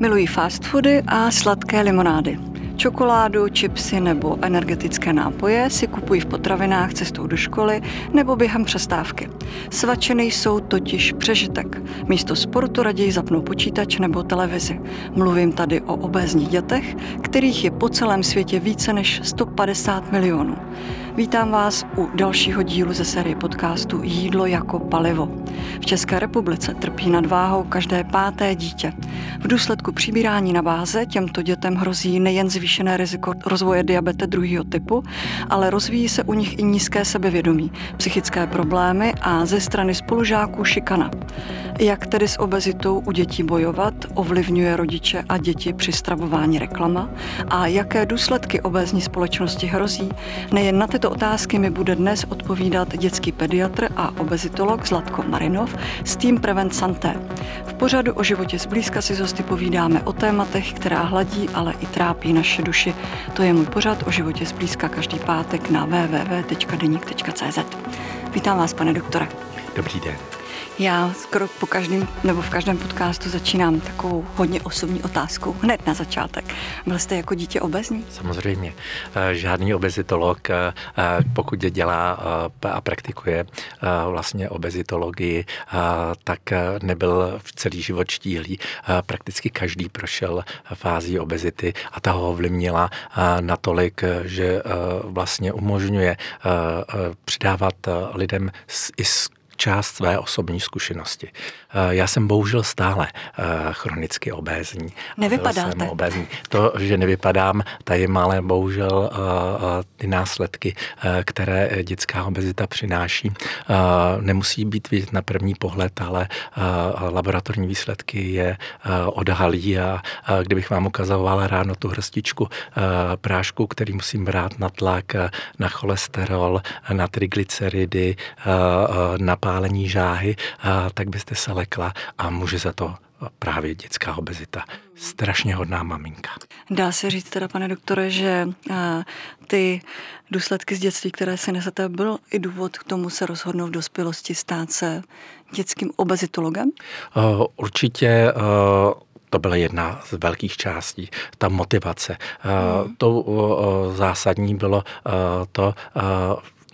Milují fast foody a sladké limonády. Čokoládu, čipsy nebo energetické nápoje si kupují v potravinách cestou do školy nebo během přestávky. Svačeny jsou totiž přežitek. Místo sportu raději zapnou počítač nebo televizi. Mluvím tady o obézních dětech, kterých je po celém světě více než 150 milionů. Vítám vás u dalšího dílu ze série podcastu Jídlo jako palivo. V České republice trpí nadváhou každé páté dítě. V důsledku přibírání na váze těmto dětem hrozí nejen zvýšené riziko rozvoje diabete druhého typu, ale rozvíjí se u nich i nízké sebevědomí, psychické problémy a ze strany spolužáků šikana. Jak tedy s obezitou u dětí bojovat, ovlivňuje rodiče a děti při stravování reklama a jaké důsledky obézní společnosti hrozí, nejen na tyto otázky mi bude dnes odpovídat dětský pediatr a obezitolog Zlatko Marinov s tým Prevent Santé. V pořadu o životě zblízka si zosty povídáme o tématech, která hladí, ale i trápí naše duši. To je můj pořad o životě zblízka každý pátek na www.denik.cz. Vítám vás, pane doktore. Dobrý den. Já skoro po každém nebo v každém podcastu začínám takovou hodně osobní otázkou hned na začátek. Byl jste jako dítě obezní? Samozřejmě. Eh, žádný obezitolog, eh, eh, pokud dělá a praktikuje vlastně obezitologii, tak nebyl v celý život štíhlý. Prakticky každý prošel fází obezity a ta ho ovlivnila natolik, že vlastně umožňuje přidávat lidem i s část své osobní zkušenosti. Eh, já jsem bohužel stále eh, chronicky obézní. Nevypadáte. Jsem obézní. To, že nevypadám, tady malé bohužel eh, ty následky, které dětská obezita přináší, nemusí být vidět na první pohled, ale laboratorní výsledky je odhalí a kdybych vám ukazovala ráno tu hrstičku prášku, který musím brát na tlak, na cholesterol, na triglyceridy, na pálení žáhy, tak byste se lekla a může za to právě dětská obezita. Strašně hodná maminka. Dá se říct teda, pane doktore, že ty důsledky z dětství, které si nesete, byl i důvod k tomu se rozhodnout v dospělosti stát se dětským obezitologem? Určitě to byla jedna z velkých částí, ta motivace. Hmm. To zásadní bylo to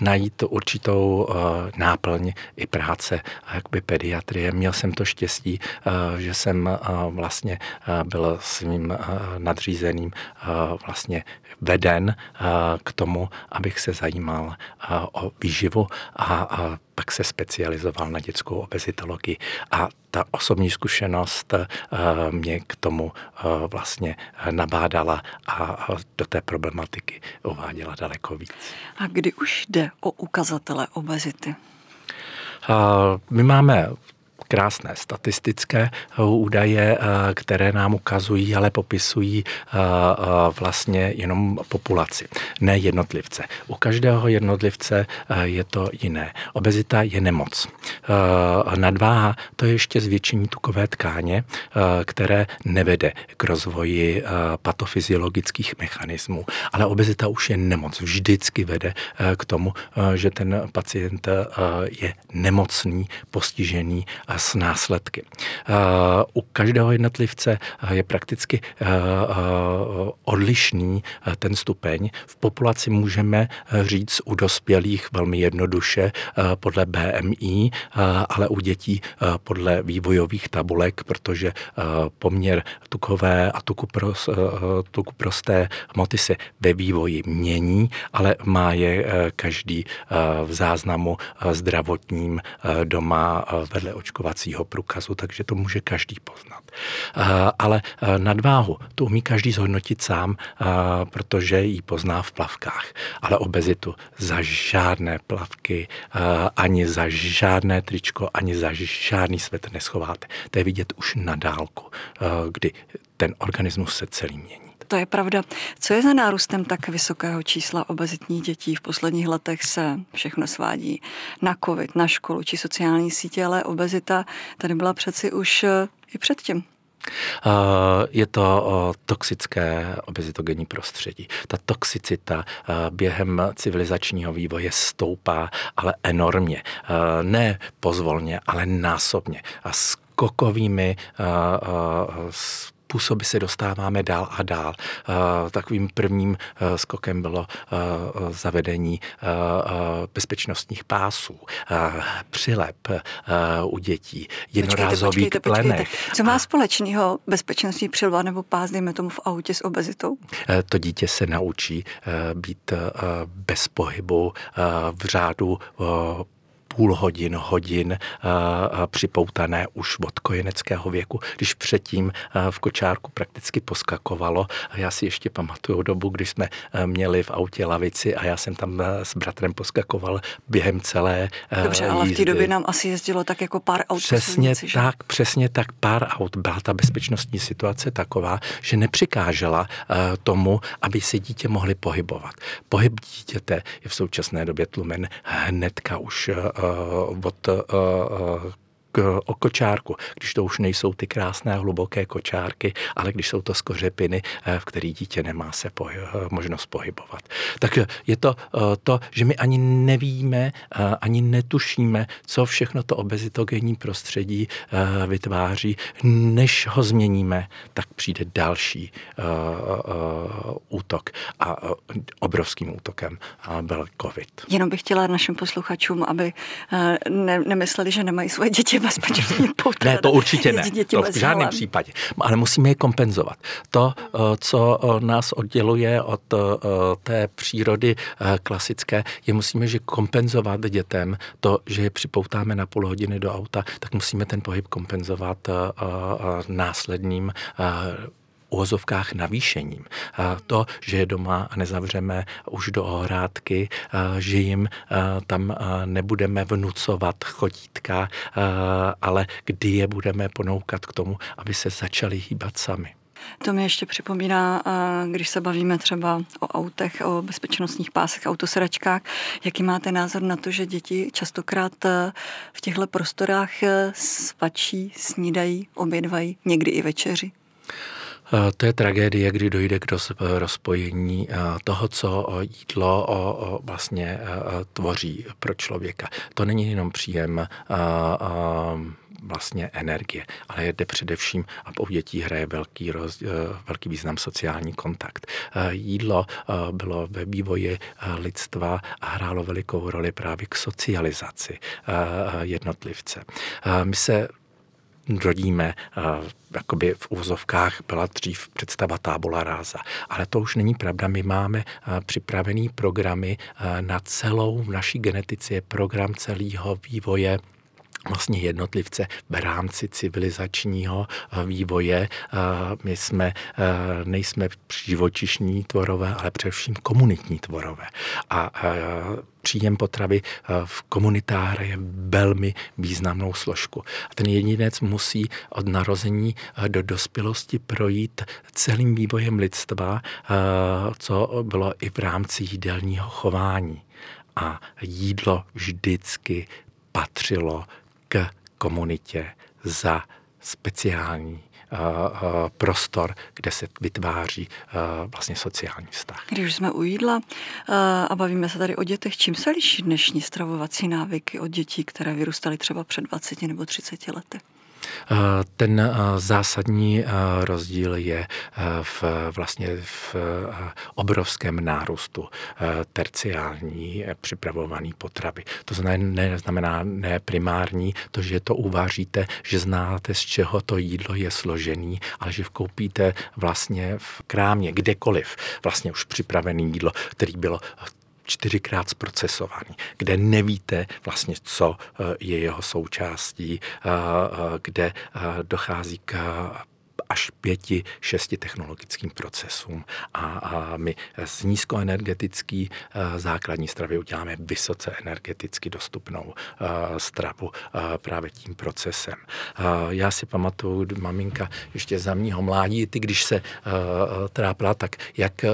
najít určitou uh, náplň i práce jakby pediatrie. Měl jsem to štěstí, uh, že jsem uh, vlastně uh, byl svým uh, nadřízeným uh, vlastně veden uh, k tomu, abych se zajímal uh, o výživu a, pak se specializoval na dětskou obezitologii. A ta osobní zkušenost eh, mě k tomu eh, vlastně nabádala a do té problematiky uváděla daleko víc. A kdy už jde o ukazatele obezity? My máme krásné statistické eh, údaje, eh, které nám ukazují, ale popisují eh, vlastně jenom populaci, ne jednotlivce. U každého jednotlivce je to jiné. Obezita je nemoc. Nadváha to je ještě zvětšení tukové tkáně, které nevede k rozvoji patofyziologických mechanismů. Ale obezita už je nemoc. Vždycky vede k tomu, že ten pacient je nemocný, postižený s následky. Eh, u každého jednotlivce eh, je prakticky eh, odlišný ten stupeň. V populaci můžeme říct u dospělých velmi jednoduše podle BMI, ale u dětí podle vývojových tabulek, protože poměr tukové a tuku, pros, tuku prosté hmoty se ve vývoji mění, ale má je každý v záznamu zdravotním doma vedle očkování očkovacího průkazu, takže to může každý poznat. Ale nadváhu to umí každý zhodnotit sám, protože ji pozná v plavkách. Ale obezitu za žádné plavky, ani za žádné tričko, ani za žádný svět neschováte. To je vidět už na dálku, kdy ten organismus se celý mění to je pravda. Co je za nárůstem tak vysokého čísla obezitních dětí? V posledních letech se všechno svádí na covid, na školu či sociální sítě, ale obezita tady byla přeci už eh, i předtím. Je to toxické obezitogenní prostředí. Ta toxicita během civilizačního vývoje stoupá, ale enormně. Ne pozvolně, ale násobně. A skokovými způsoby se dostáváme dál a dál. Takovým prvním skokem bylo zavedení bezpečnostních pásů, přilep u dětí, jednorázový plenech. Co má společného bezpečnostní přilba nebo pás, dejme tomu v autě s obezitou? To dítě se naučí být bez pohybu v řádu půl hodin, hodin připoutané už od kojeneckého věku, když předtím v kočárku prakticky poskakovalo. Já si ještě pamatuju dobu, když jsme měli v autě lavici a já jsem tam s bratrem poskakoval během celé Dobře, jízdy. ale v té době nám asi jezdilo tak jako pár aut Přesně silnici, tak, že? přesně tak, pár aut. Byla ta bezpečnostní situace taková, že nepřikážela tomu, aby se dítě mohli pohybovat. Pohyb dítěte je v současné době tlumen hnedka už od o kočárku, když to už nejsou ty krásné hluboké kočárky, ale když jsou to skořepiny, eh, v kterých dítě nemá se pohy, eh, možnost pohybovat. Tak je to eh, to, že my ani nevíme, ani netušíme, co všechno to obezitogenní prostředí vytváří. Než ho změníme, tak přijde další útok a obrovským útokem byl COVID. Jenom bych chtěla našim posluchačům, aby ne, nemysleli, že nemají svoje děti bezpečnostní pouta. Ne, to určitě ne. To v žádném případě. Ale musíme je kompenzovat. To, eh, co eh, nás odděluje od eh, té přírody klasické, je musíme, že kompenzovat dětem to, že je připoutáme na půl hodiny do auta, tak musíme ten pohyb kompenzovat následným uvozovkách navýšením. To, že je doma nezavřeme už do ohrádky, že jim tam nebudeme vnucovat chodítka, ale kdy je budeme ponoukat k tomu, aby se začali hýbat sami. To mi ještě připomíná, když se bavíme třeba o autech, o bezpečnostních pásech, autosedačkách, jaký máte názor na to, že děti častokrát v těchto prostorách spačí, snídají, obědvají, někdy i večeři? Eh, to je tragédie, kdy dojde k rozpojení eh, toho, co jídlo vlastně eh, tvoří pro člověka. To není jenom příjem vlastně energie, ale jde především a u dětí hraje velký, roz, velký význam sociální kontakt. Jídlo bylo ve vývoji lidstva a hrálo velikou roli právě k socializaci jednotlivce. My se rodíme, jakoby v úzovkách byla dřív představa tábola ráza. Ale to už není pravda. My máme připravený programy na celou naší genetice, je program celého vývoje vlastně jednotlivce v rámci civilizačního vývoje. My jsme, nejsme živočišní tvorové, ale především komunitní tvorové. A příjem potravy eh, v komunitách hraje velmi významnou složku. A ten jedinec musí od narození eh, do dospělosti projít celým vývojem lidstva, eh, co bylo i v rámci jídelního chování. A jídlo vždycky patřilo k komunitě za speciální prostor, kde se vytváří vlastně sociální vztah. Když jsme u jídla a bavíme se tady o dětech, čím se liší dnešní stravovací návyky od dětí, které vyrůstaly třeba před 20 nebo 30 lety? Eh, ten eh, zásadní eh, rozdíl je v, vlastně v obrovském nárůstu terciální připravované potravy. To znamená ne primární, to, že to uvaříte, že znáte, z čeho to jídlo je složený, ale že koupíte vlastně v krámě, kdekoliv, vlastně už připravené jídlo, který bylo čtyřikrát zprocesovaný, kde nevíte vlastně, co eh, je jeho součástí, eh, eh, kde dochází k až pěti, šesti technologickým procesům. A, a my z nízkoenergetický eh, základní stravy uděláme vysoce energeticky dostupnou eh, stravu eh, právě tím procesem. Já si pamatuju, maminka ještě za mýho mládí, ty když se trápila, tak jak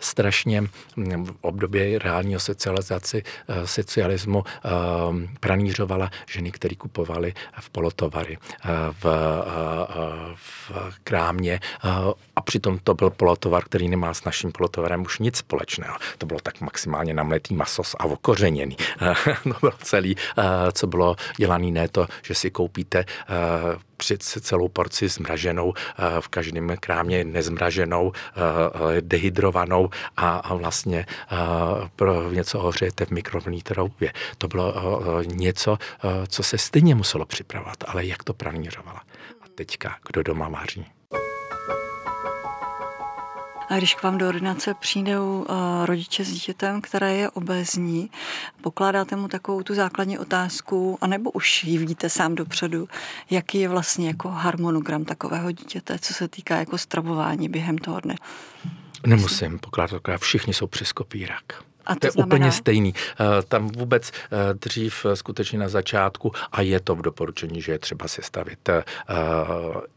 strašně hm, v období reálního socializace, socialismu pranířovala ženy, které kupovaly v polotovary v v krámě a přitom to byl polotovar, který nemá s naším polotovarem už nic společného. To bylo tak maximálně namletý masos a okořeněný. to bylo celý, co bylo dělaný, ne to, že si koupíte při celou porci zmraženou, v každém krámě nezmraženou, dehydrovanou a vlastně pro něco ohřejete v mikrovlnné troubě. To bylo něco, co se stejně muselo připravovat, ale jak to pranířovala. Teďka, kdo doma vaří? A když k vám do ordinace přijdou uh, rodiče s dítětem, které je obezní, pokládáte mu takovou tu základní otázku, anebo už ji víte sám dopředu, jaký je vlastně jako harmonogram takového dítěte, co se týká jako stravování během toho dne? Nemusím pokládat, všichni jsou přes kopírak. A to, to je znamená? úplně stejný. Eh, tam vůbec eh, dřív eh, skutečně na začátku a je to v doporučení, že je třeba si stavit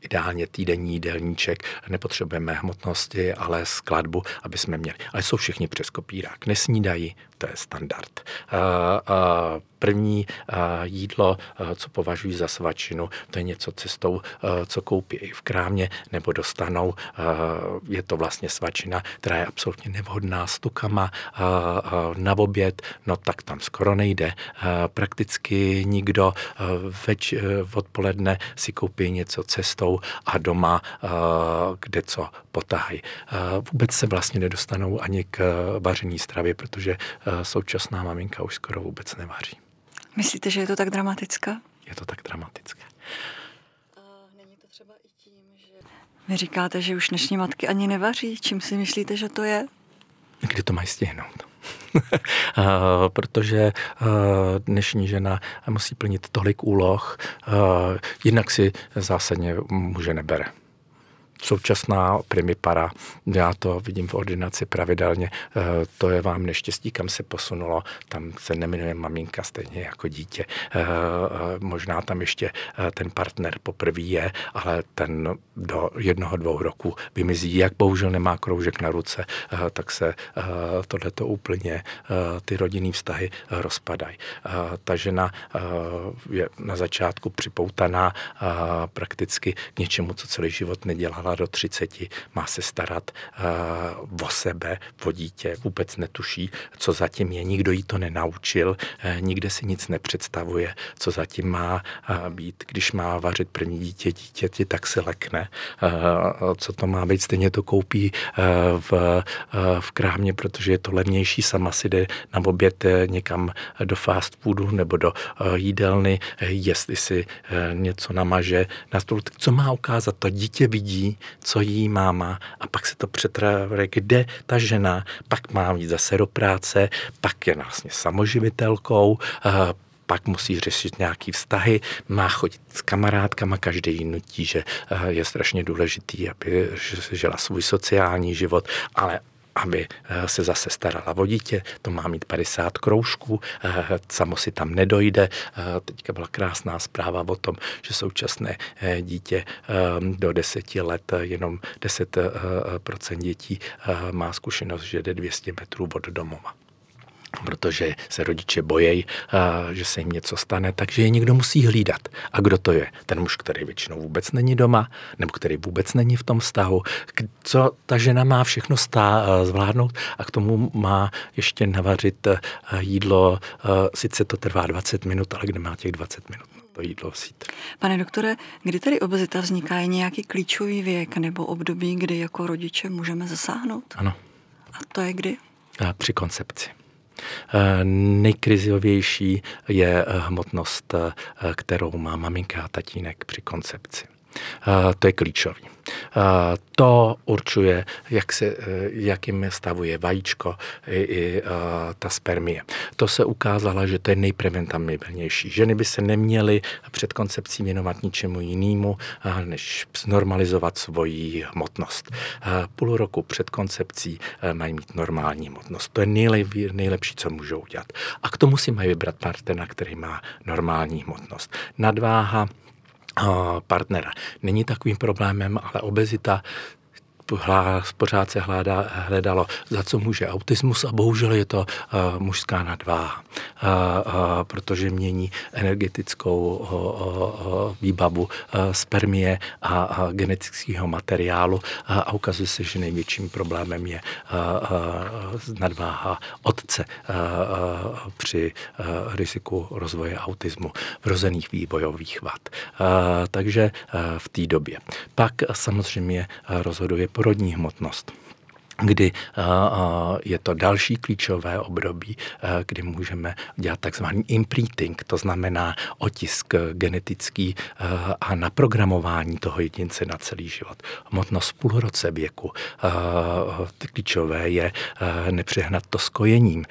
ideálně týdenní jídelníček. Nepotřebujeme hmotnosti, ale skladbu, aby jsme měli. Ale jsou všichni přes kopírák. Nesnídají, to je standard. První jídlo, co považují za svačinu, to je něco cestou, co koupí i v krámě nebo dostanou. Je to vlastně svačina, která je absolutně nevhodná s tukama na oběd, no tak tam skoro nejde. Prakticky nikdo več, odpoledne si koupí něco cestou a doma kde co potahají. Vůbec se vlastně nedostanou ani k vaření stravě, protože současná maminka už skoro vůbec nevaří. Myslíte, že je to tak dramatické? Je to tak dramatické. není to třeba i tím, že... Vy říkáte, že už dnešní matky ani nevaří. Čím si myslíte, že to je? Kdy to mají stihnout? protože dnešní žena musí plnit tolik úloh, jinak si zásadně muže nebere současná primipara, já to vidím v ordinaci pravidelně, eh, to je vám neštěstí, kam se posunulo, tam se neminuje maminka stejně jako dítě. Eh, eh, možná tam ještě ten partner poprvé je, ale ten do jednoho, dvou roku vymizí. Jak bohužel nemá kroužek na ruce, tak se tohleto úplně ty rodinný vztahy rozpadají. Ta žena je na začátku připoutaná prakticky k něčemu, co celý život nedělala do 30, má se starat uh, o sebe, o dítě, vůbec netuší, co zatím je, nikdo jí to nenaučil, uh, nikde si nic nepředstavuje, co zatím má uh, být. Když má vařit první dítě, dítěti, tak se lekne. Co to má být, stejně to koupí v, v krámě, protože je to levnější, sama si jde na oběd někam do fast foodu nebo do jídelny, jestli si něco namaže na stůl, co má ukázat? To dítě vidí, co jí máma a pak se to přetrává, kde ta žena pak má jít zase do práce, pak je vlastně samoživitelkou, pak musí řešit nějaký vztahy, má chodit s kamarádkama, každý jí nutí, že je strašně důležitý, aby žila svůj sociální život, ale aby eh, se zase starala o dítě, to má mít 50 kroužků, eh, samo si tam nedojde. Eh, teďka byla krásná zpráva o tom, že současné dítě do 10 let jenom 10% dětí má zkušenost, že jde 200 metrů od domova protože se rodiče bojejí, že se jim něco stane, takže je někdo musí hlídat. A kdo to je? Ten muž, který většinou vůbec není doma, nebo který vůbec není v tom vztahu. Co ta žena má všechno stá, zvládnout a k tomu má ještě navařit jídlo. Sice to trvá 20 minut, ale kde má těch 20 minut? to jídlo vzít. Pane doktore, kdy tedy obezita vzniká? Je nějaký klíčový věk nebo období, kdy jako rodiče můžeme zasáhnout? Ano. A to je kdy? Při koncepci. Eh, nejkrizovější je eh, hmotnost, eh, kterou má maminka a tatínek při koncepci. To je klíčový. To určuje, jak se, jakým stavu je vajíčko i, i ta spermie. To se ukázalo, že to je nejpreventabilnější. Ženy by se neměly před koncepcí věnovat ničemu jinému, než normalizovat svoji hmotnost. Půl roku před koncepcí mají mít normální hmotnost. To je nejlepší, co můžou udělat. A k tomu si mají vybrat partnera, který má normální hmotnost. Nadváha partnera. Není takovým problémem, ale obezita pořád se hledá, hledalo, za co může autismus a bohužel je to mužská nadváha, protože mění energetickou výbavu spermie a genetického materiálu a ukazuje se, že největším problémem je nadváha otce při riziku rozvoje autismu, vrozených vývojových vad. Takže v té době. Pak samozřejmě rozhoduje porodní hmotnost kdy je to další klíčové období, kdy můžeme dělat takzvaný imprinting, to znamená otisk genetický a naprogramování toho jedince na celý život. Hmotnost v půlroce věku. Klíčové je nepřehnat to s kojením.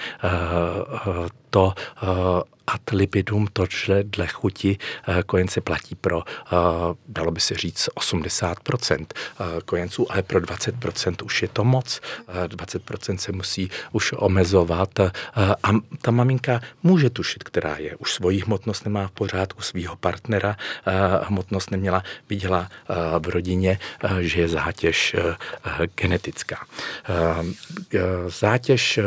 To ad lipidum, to dle chuti eh, kojence platí pro, eh, dalo by se říct, 80% eh, kojenců, ale pro 20% už je to moc. 20% se musí už omezovat a ta maminka může tušit, která je. Už svoji hmotnost nemá v pořádku, svého partnera hmotnost neměla, viděla v rodině, že je zátěž genetická. Zátěž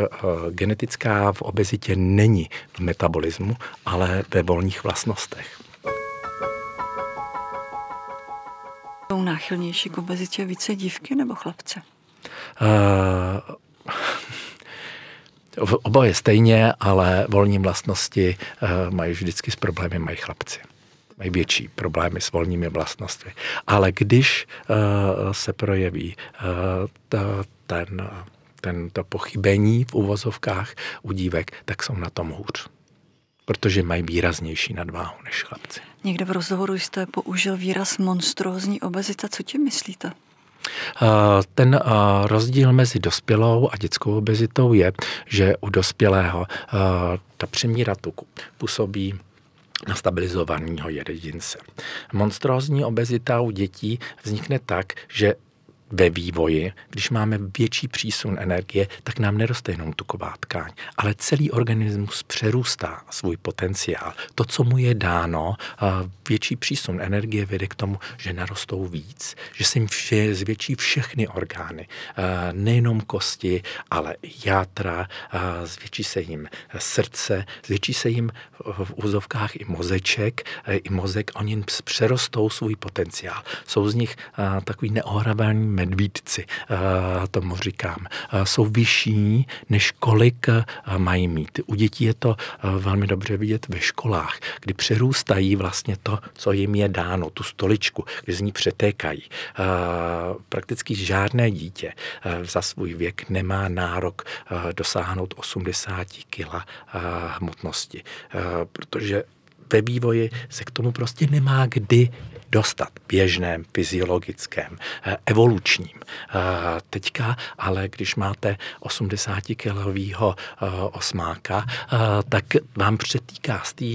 genetická v obezitě není v metabolismu, ale ve volných vlastnostech. Jsou náchylnější k obezitě více dívky nebo chlapce? Uh, oboje stejně, ale volní vlastnosti uh, mají vždycky s problémy mají chlapci. Mají větší problémy s volními vlastnostmi. Ale když uh, se projeví uh, ten, ten, to pochybení v uvozovkách u dívek, tak jsou na tom hůř protože mají výraznější nadváhu než chlapci. Někde v rozhovoru jste použil výraz monstrózní obezita. Co tím myslíte? Ten rozdíl mezi dospělou a dětskou obezitou je, že u dospělého ta přemíra tuku působí na stabilizovaného jedince. Monstrózní obezita u dětí vznikne tak, že ve vývoji, když máme větší přísun energie, tak nám neroste jenom tuková tkáň, ale celý organismus přerůstá svůj potenciál. To, co mu je dáno, větší přísun energie vede k tomu, že narostou víc, že se jim vše, zvětší všechny orgány, nejenom kosti, ale játra, zvětší se jim srdce, zvětší se jim v úzovkách i mozeček, i mozek, oni přerostou svůj potenciál. Jsou z nich takový neohrabaný medvídci, eh, tomu říkám, eh, jsou vyšší, než kolik eh, mají mít. U dětí je to velmi dobře vidět ve školách, kdy přerůstají vlastně to, co jim je dáno, tu stoličku, kdy z ní přetékají. Prakticky žádné dítě za svůj věk nemá nárok dosáhnout 80 kg hmotnosti, protože ve vývoji se k tomu prostě nemá kdy dostat běžném, fyziologickém, eh, evolučním. Eh, teďka ale, když máte 80-kilového eh, osmáka, tak vám přetýká z té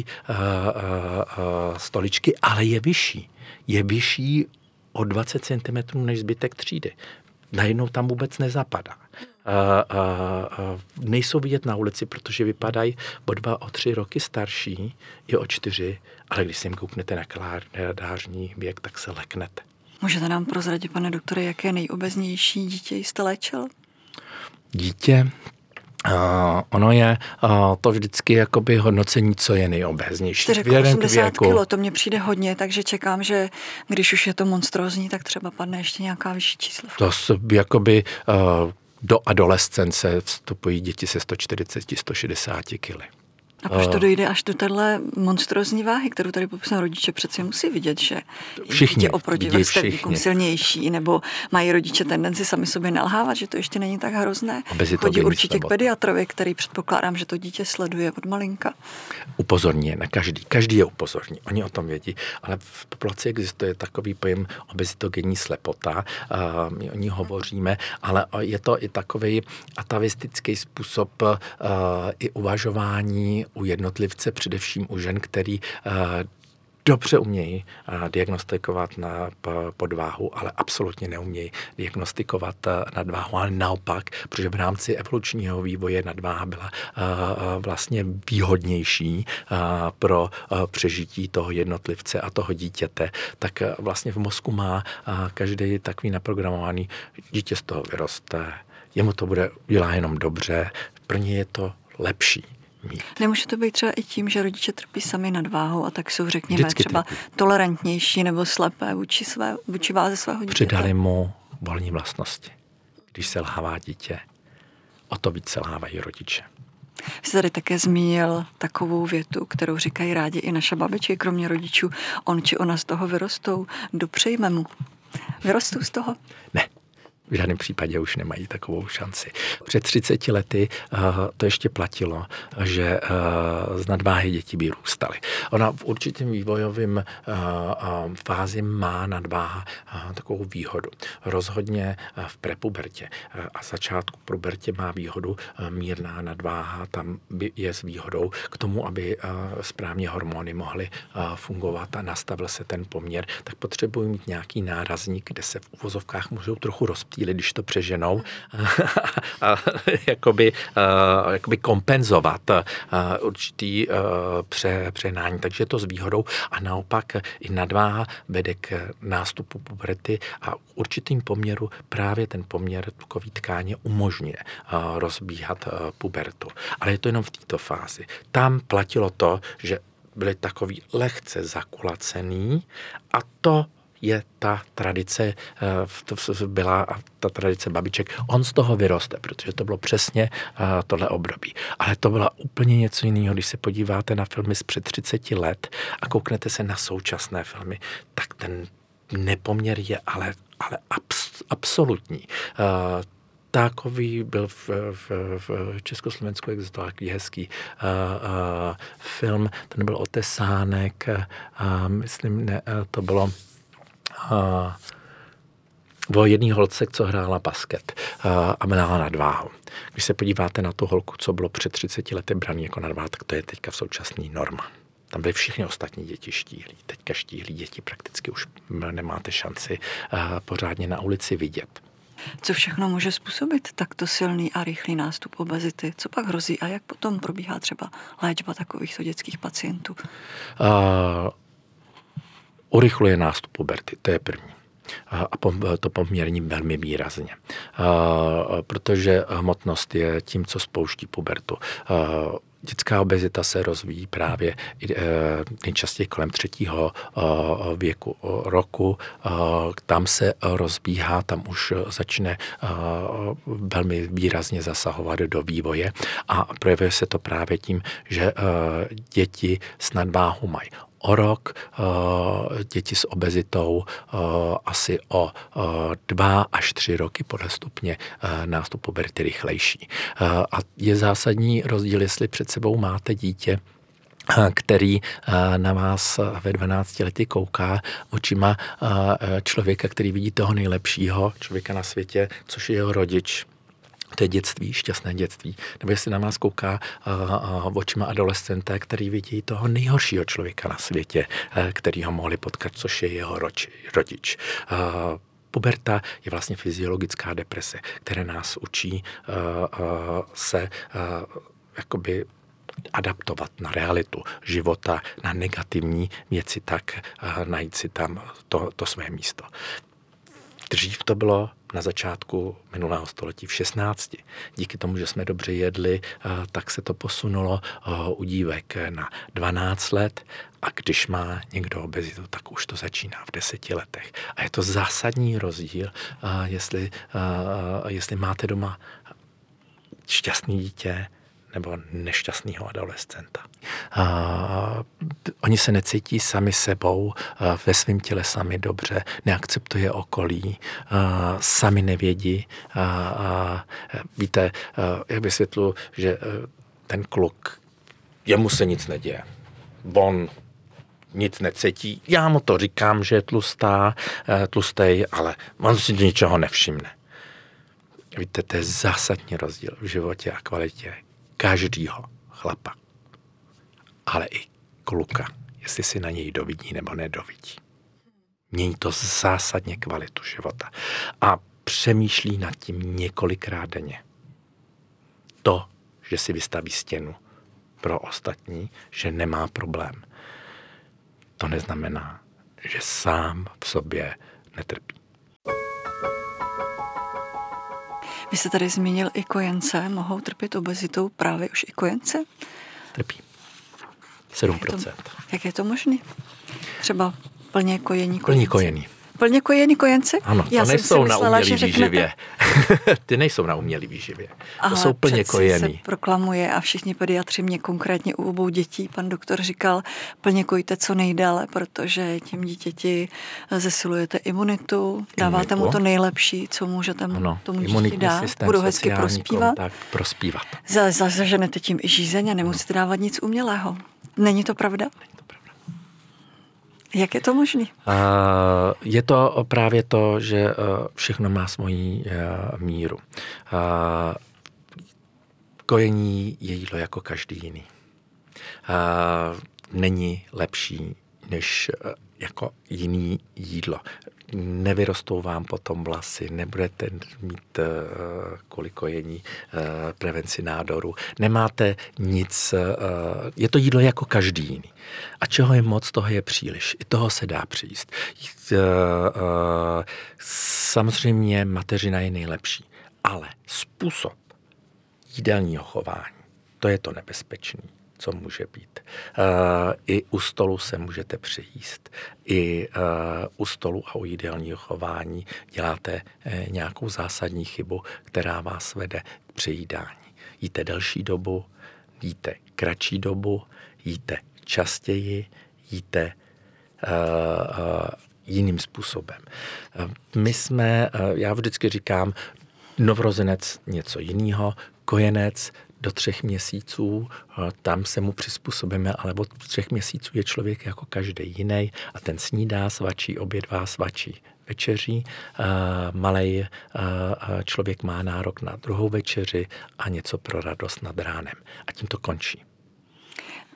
stoličky, ale je vyšší. Je vyšší o 20 cm než zbytek třídy. Najednou tam vůbec nezapadá. A, a, a nejsou vidět na ulici, protože vypadají o dva, o tři roky starší, i o čtyři, ale když si jim kouknete na kalendářní věk, tak se leknete. Můžete nám prozradit, pane doktore, jaké nejobeznější dítě jste léčil? Dítě, Uh, ono je uh, to vždycky jakoby hodnocení, co je nejobéznější. 480 kilo, to mně přijde hodně, takže čekám, že když už je to monstrózní, tak třeba padne ještě nějaká vyšší číslo. To jakoby uh, do adolescence vstupují děti se 140-160 kily. A proč to dojde až do téhle monstrozní váhy, kterou tady popisám rodiče přece musí vidět, že všichni, dítě oproti vrstevníkům silnější, nebo mají rodiče tendenci sami sobě nalhávat, že to ještě není tak hrozné. Chodí určitě k pediatrovi, který předpokládám, že to dítě sleduje od malinka. Upozorní na každý. Každý je upozorní. Oni o tom vědí. Ale v populaci existuje takový pojem obezitogenní slepota. Uh, my o ní hovoříme, ale je to i takový atavistický způsob uh, i uvažování u jednotlivce, především u žen, který uh, dobře umějí diagnostikovat na podváhu, ale absolutně neumějí diagnostikovat nadváhu, ale naopak, protože v rámci evolučního vývoje nadváha byla vlastně výhodnější pro přežití toho jednotlivce a toho dítěte, tak vlastně v mozku má každý takový naprogramovaný, dítě z toho vyroste, jemu to bude dělá jenom dobře, pro ně je to lepší mít. Nemůže to být třeba i tím, že rodiče trpí sami nadváhou a tak jsou, řekněme, Vždycky třeba trpí. tolerantnější nebo slepé vůči, své, vůči váze svého dítěte? Přidali mu volní vlastnosti. Když se lhává dítě, o to víc selhávají rodiče. Jsi tady také zmínil takovou větu, kterou říkají rádi i naše babičky, kromě rodičů. On či ona z toho vyrostou, dopřejme mu. Vyrostou z toho? Ne v žádném případě už nemají takovou šanci. Před 30 lety uh, to ještě platilo, že uh, z nadváhy děti by růstaly. Ona v určitém vývojovém uh, fázi má nadváha takovou výhodu. Rozhodně v prepubertě a začátku pubertě má výhodu mírná nadváha, tam je s výhodou k tomu, aby správně hormony mohly fungovat a nastavil se ten poměr, tak potřebují mít nějaký nárazník, kde se v uvozovkách můžou trochu rozptýlit chvíli, když to přeženou, a, jakoby, a, jakoby kompenzovat a, určitý a, pře, přehnání. Takže je to s výhodou a naopak i nadváha vede k nástupu puberty a určitým poměru právě ten poměr tukový tkáně umožňuje a, rozbíhat a, pubertu. Ale je to jenom v této fázi. Tam platilo to, že byli takový lehce zakulacený a to je ta tradice, eh, byla ta tradice babiček. On z toho vyroste, protože to bylo přesně eh, tohle období. Ale to bylo úplně něco jiného, když se podíváte na filmy z před 30 let a kouknete se na současné filmy, tak ten nepoměr je ale, ale abs, absolutní. Uh, takový byl v, v, v Československu existoval takový hezký uh, uh, film, ten byl otesánek, uh, myslím, ne, uh, to bylo o jedné holce, co hrála basket a měla nadváhu. Když se podíváte na tu holku, co bylo před 30 lety braný jako nadváha, tak to je teďka v současný norma. Tam byly všichni ostatní děti štíhlí. Teďka štíhlí děti prakticky už nemáte šanci pořádně na ulici vidět. Co všechno může způsobit takto silný a rychlý nástup obezity? Co pak hrozí a jak potom probíhá třeba léčba takovýchto dětských pacientů? Uh, urychluje nástup puberty, to je první a to poměrně velmi výrazně. Protože hmotnost je tím, co spouští pubertu. Dětská obezita se rozvíjí právě e, nejčastěji kolem třetího věku roku. Tam se rozbíhá, tam už začne velmi výrazně zasahovat do vývoje a projevuje se to právě tím, že e, děti s nadváhou mají o rok, eh, děti s obezitou eh, asi o eh, dva až tři roky podle stupně nástupu puberty rychlejší. A je zásadní rozdíl, jestli před sebou máte dítě, který na vás ve 12 lety kouká očima člověka, který vidí toho nejlepšího člověka na světě, což je jeho rodič to je dětství, šťastné dětství. Nebo jestli na vás kouká uh, uh, očima adolescenta, který vidí toho nejhoršího člověka na světě, uh, který ho mohli potkat, což je jeho roč, rodič. Uh, Puberta je vlastně fyziologická deprese, která nás učí uh, uh, se uh, jakoby adaptovat na realitu života, na negativní věci, tak najít si tam to, to své místo. Dřív to bylo na začátku minulého století v 16. Díky tomu, že jsme dobře jedli, eh, tak se to posunulo eh, u dívek na 12 let a když má někdo obezitu, tak už to začíná v deseti letech. A je to zásadní rozdíl, eh, jestli, jestli máte doma šťastný dítě nebo nešťastného adolescenta. A, oni se necítí sami sebou, ve svém těle sami dobře, neakceptuje okolí, a, sami nevědí. A, a, víte, a, jak vysvětlu, že a, ten kluk, jemu se nic neděje. On nic necítí. Já mu to říkám, že je tlustá, tlustej, ale on si ničeho nevšimne. Víte, to je zásadní rozdíl v životě a kvalitě každýho chlapa, ale i kluka je jestli si na něj dovidí nebo nedovidí. Mění to zásadně kvalitu života. A přemýšlí nad tím několikrát denně. To, že si vystaví stěnu pro ostatní, že nemá problém, to neznamená, že sám v sobě netrpí. Vy jste tady zmínil i kojence. Mohou trpět obezitou právě už i kojence? Trpí. 7%. Jak je to, jak je to možné? Třeba plně kojení Plní kojený. Plně kojený kojenci? Ano, to Já nejsou myslela, na umělý výživě. Ty nejsou na umělý výživě. To Ale jsou plně kojený. se proklamuje a všichni pediatři mě konkrétně u obou dětí, pan doktor říkal, plně kojte co nejdále, protože tím dítěti zesilujete imunitu, dáváte mu to nejlepší, co můžete mu, Ano, tomu dítěti dát, systém, budu hezky prospívat. kontakt, prospívat. Za, za, zaženete tím i žízeň a nemusíte dávat nic umělého. Není to pravda? Není to pravda. Jak je to možné? Je to právě to, že eh, všechno má svoji eh, míru. Kojení je jídlo jako každý jiný. Není lepší než eh, jako jiný jídlo. Nevyrostou vám potom vlasy, nebudete mít eh, kvůli kojení eh, prevenci nádoru, nemáte nic, eh, je to jídlo jako každý jiný. A čeho je moc, toho je příliš. I toho se dá přijíst. Samozřejmě mateřina je nejlepší, ale způsob jídelního chování, to je to nebezpečný, co může být. Uh, I u stolu se můžete přejíst. I uh, u stolu a u jídelního chování děláte eh, nějakou zásadní chybu, která vás vede k přejídání. Jíte delší dobu, jíte kratší dobu, jíte častěji, jíte jiným způsobem. My jsme, já vždycky říkám, novorozenec něco jiného, kojenec do třech měsíců, tam se mu přizpůsobíme, ale od třech měsíců je člověk jako každý jiný a ten snídá, svačí, obědvá, svačí, večeří. Malej člověk má nárok na druhou večeři a něco pro radost nad ránem. A tím to končí.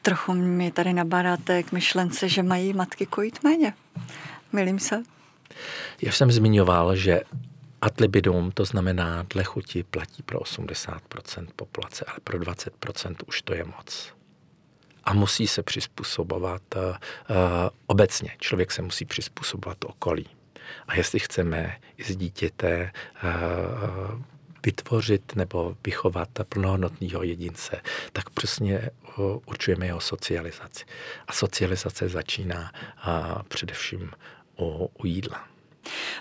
Trochu mi tady nabádáte k myšlence, že mají matky kojit méně. Milím se. Já jsem zmiňoval, že ad libidum, to znamená dle chuti, platí pro 80% populace, ale pro 20% už to je moc. A musí se přizpůsobovat uh, obecně. Člověk se musí přizpůsobovat okolí. A jestli chceme z dítěte uh, vytvořit nebo vychovat plnohodnotného jedince, tak přesně určujeme jeho socializaci. A socializace začíná uh, především u, u jídla.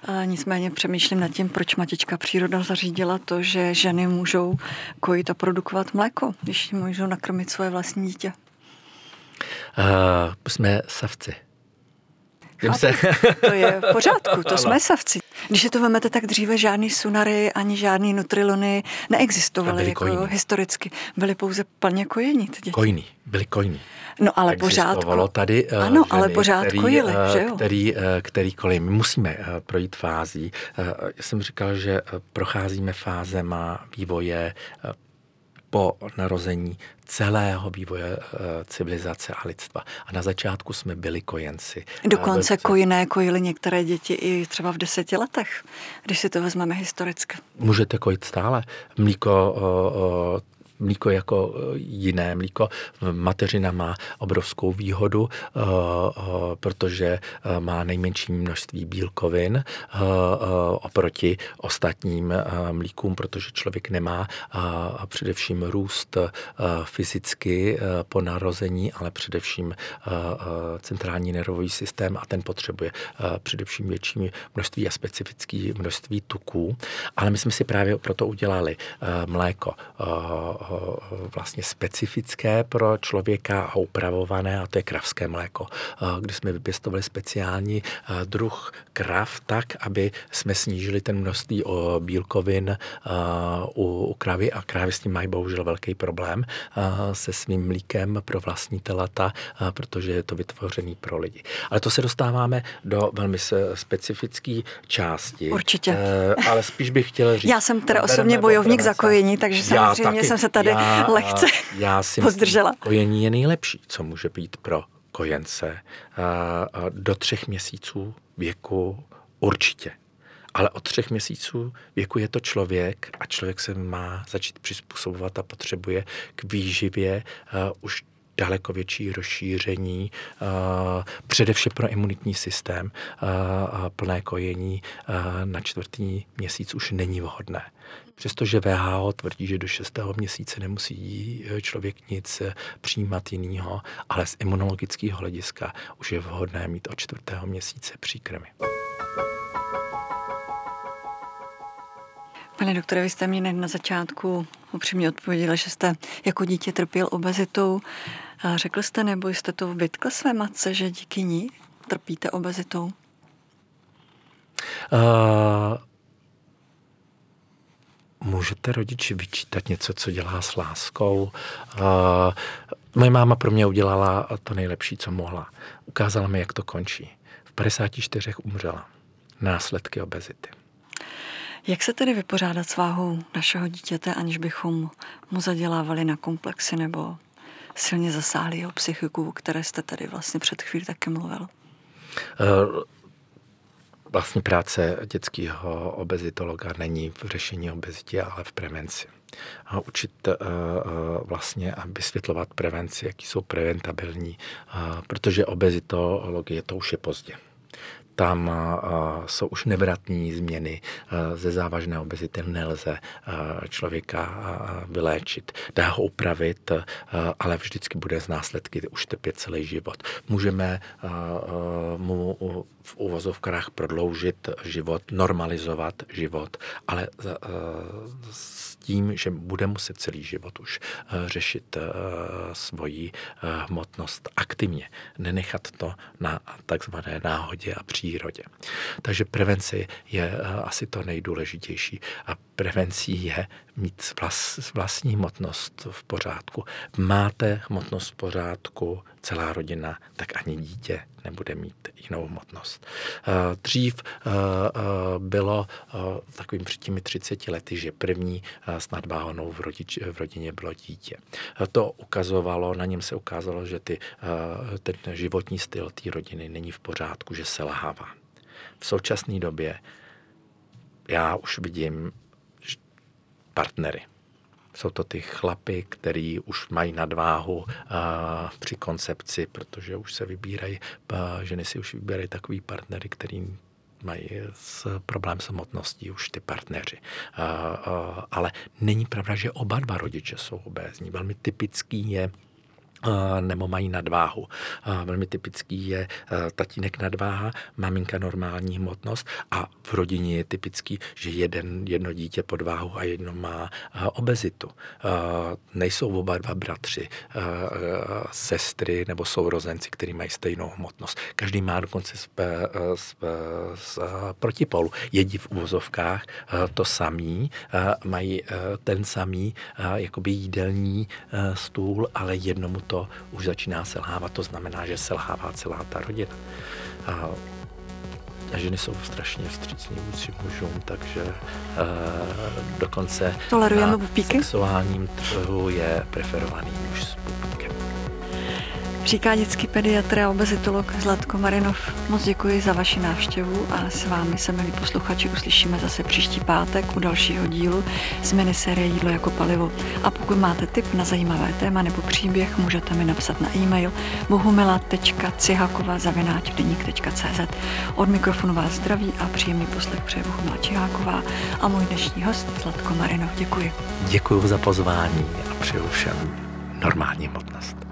A nicméně přemýšlím nad tím, proč matička příroda zařídila to, že ženy můžou kojit a produkovat mléko, když můžou nakrmit svoje vlastní dítě. Uh, jsme savci. Tím se... To je v pořádku, to jsme savci. Když si to vemete, tak dříve žádný sunary ani žádný nutrilony neexistovaly jako kojní. historicky. Byly pouze plně kojení. Kojný, byli kojní. No ale pořád. Tady uh, Ano, ale ženy, pořád který, kojili, uh, že jo? Který, uh, který kolí. My musíme uh, projít fází. Uh, já jsem říkal, že procházíme fázema vývoje uh, po narození celého vývoje uh, civilizace a lidstva. A na začátku jsme byli kojenci. Dokonce Uh, kojiné kojily některé děti i třeba v deseti letech, když si to vezmeme historicky. Můžete kojit stále. Mlíko mlíko jako jiné mlíko. Mateřina má obrovskou výhodu, protože má nejmenší množství bílkovin oproti ostatním mlíkům, protože člověk nemá především růst fyzicky po narození, ale především centrální nervový systém a ten potřebuje především větší množství a specifické množství tuků. Ale my jsme si právě proto udělali mléko vlastně specifické pro člověka a upravované, a to je kravské mléko, kdy jsme vypěstovali speciální druh krav tak, aby jsme snížili ten množství bílkovin u kravy a krávy s tím mají bohužel velký problém se svým mlíkem pro vlastní telata, protože je to vytvořený pro lidi. Ale to se dostáváme do velmi specifické části. Určitě. Ale spíš bych chtěl říct... Já jsem teda osobně bojovník za kojení, takže samozřejmě jsem se tady já, lehce já si pozdržela. Myslím, kojení je nejlepší, co může být pro kojence do třech měsíců věku určitě. Ale od třech měsíců věku je to člověk a člověk se má začít přizpůsobovat a potřebuje k výživě uh, už daleko větší rozšíření, uh, především pro imunitní systém, uh, plné kojení na čtvrtý měsíc už není vhodné. Přestože VHO tvrdí, že do šestého měsíce nemusí člověk nic přijímat jiného, ale z imunologického hlediska už je vhodné mít od čtvrtého měsíce příkrmy. Pane doktore, vy jste mi na začátku upřímně odpověděli, že jste jako dítě trpěl obezitou. Řekl jste, nebo jste to vytkl své matce, že díky ní trpíte obezitou? Uh, můžete rodiči vyčítat něco, co dělá s láskou. Uh, moje máma pro mě udělala to nejlepší, co mohla. Ukázala mi, jak to končí. V 54 umřela. Následky obezity. Jak se tedy vypořádat s váhou našeho dítěte, aniž bychom mu zadělávali na komplexy nebo silně zasáhli jeho psychiku, o které jste tady vlastně před chvílí taky mluvil? Uh, vlastně práce dětského obezitologa není v řešení obezitě, ale v prevenci. A učit uh, vlastně a vysvětlovat prevenci, jaký jsou preventabilní, protože obezitologie to už je pozdě tam jsou už nevratní změny. Ze závažné obezity nelze člověka vyléčit. Dá ho upravit, ale vždycky bude z následky už trpět celý život. Můžeme mu v uvozovkách prodloužit život, normalizovat život, ale tím, že bude muset celý život už řešit svoji hmotnost aktivně. Nenechat to na takzvané náhodě a přírodě. Takže prevence je eh, asi to nejdůležitější. A prevencí je mít vlastní hmotnost v pořádku. Máte hmotnost v pořádku, celá rodina, tak ani dítě nebude mít jinou hmotnost. Eh, dřív eh, bylo takovým před těmi 30 lety, že první s nadváhonou v, rodič, v rodině bylo dítě. To ukazovalo, na něm se ukázalo, že ty, ten životní styl té rodiny není v pořádku, že se lahává. V současné době já už vidím partnery. Jsou to ty chlapy, který už mají nadváhu uh, při koncepci, protože už se vybírají, uh, ženy si už vybírají takový partnery, který mají s problém samotností už ty partneři. Uh, ale není pravda, že oba dva rodiče jsou obézní. Velmi typický je nebo mají nadváhu. Velmi typický je tatínek nadváha, maminka normální hmotnost a v rodině je typický, že jeden, jedno dítě podváhu a jedno má obezitu. Nejsou oba dva bratři, sestry nebo sourozenci, kteří mají stejnou hmotnost. Každý má dokonce z, z, z protipolu. Jedí v uvozovkách to samý, mají ten samý jakoby jídelní stůl, ale jednomu to už začíná selhávat, to znamená, že selhává celá ta rodina. A, a ženy jsou strašně vstřícní vůči mužům, takže uh, dokonce Tolerujeme na sexuálním trhu je preferovaný muž s. Říká dětský pediatr a obezitolog Zlatko Marinov. Moc děkuji za vaši návštěvu a s vámi se, milí posluchači, uslyšíme zase příští pátek u dalšího dílu z minisérie Jídlo jako palivo. A pokud máte tip na zajímavé téma nebo příběh, můžete mi napsat na e-mail bohumila.cihakova.cz Od mikrofonu vás zdraví a příjemný poslech přeje Bohumila Čiháková a můj dnešní host Zlatko Marinov. Děkuji. Děkuji za pozvání a přeju všem normální hmotnost.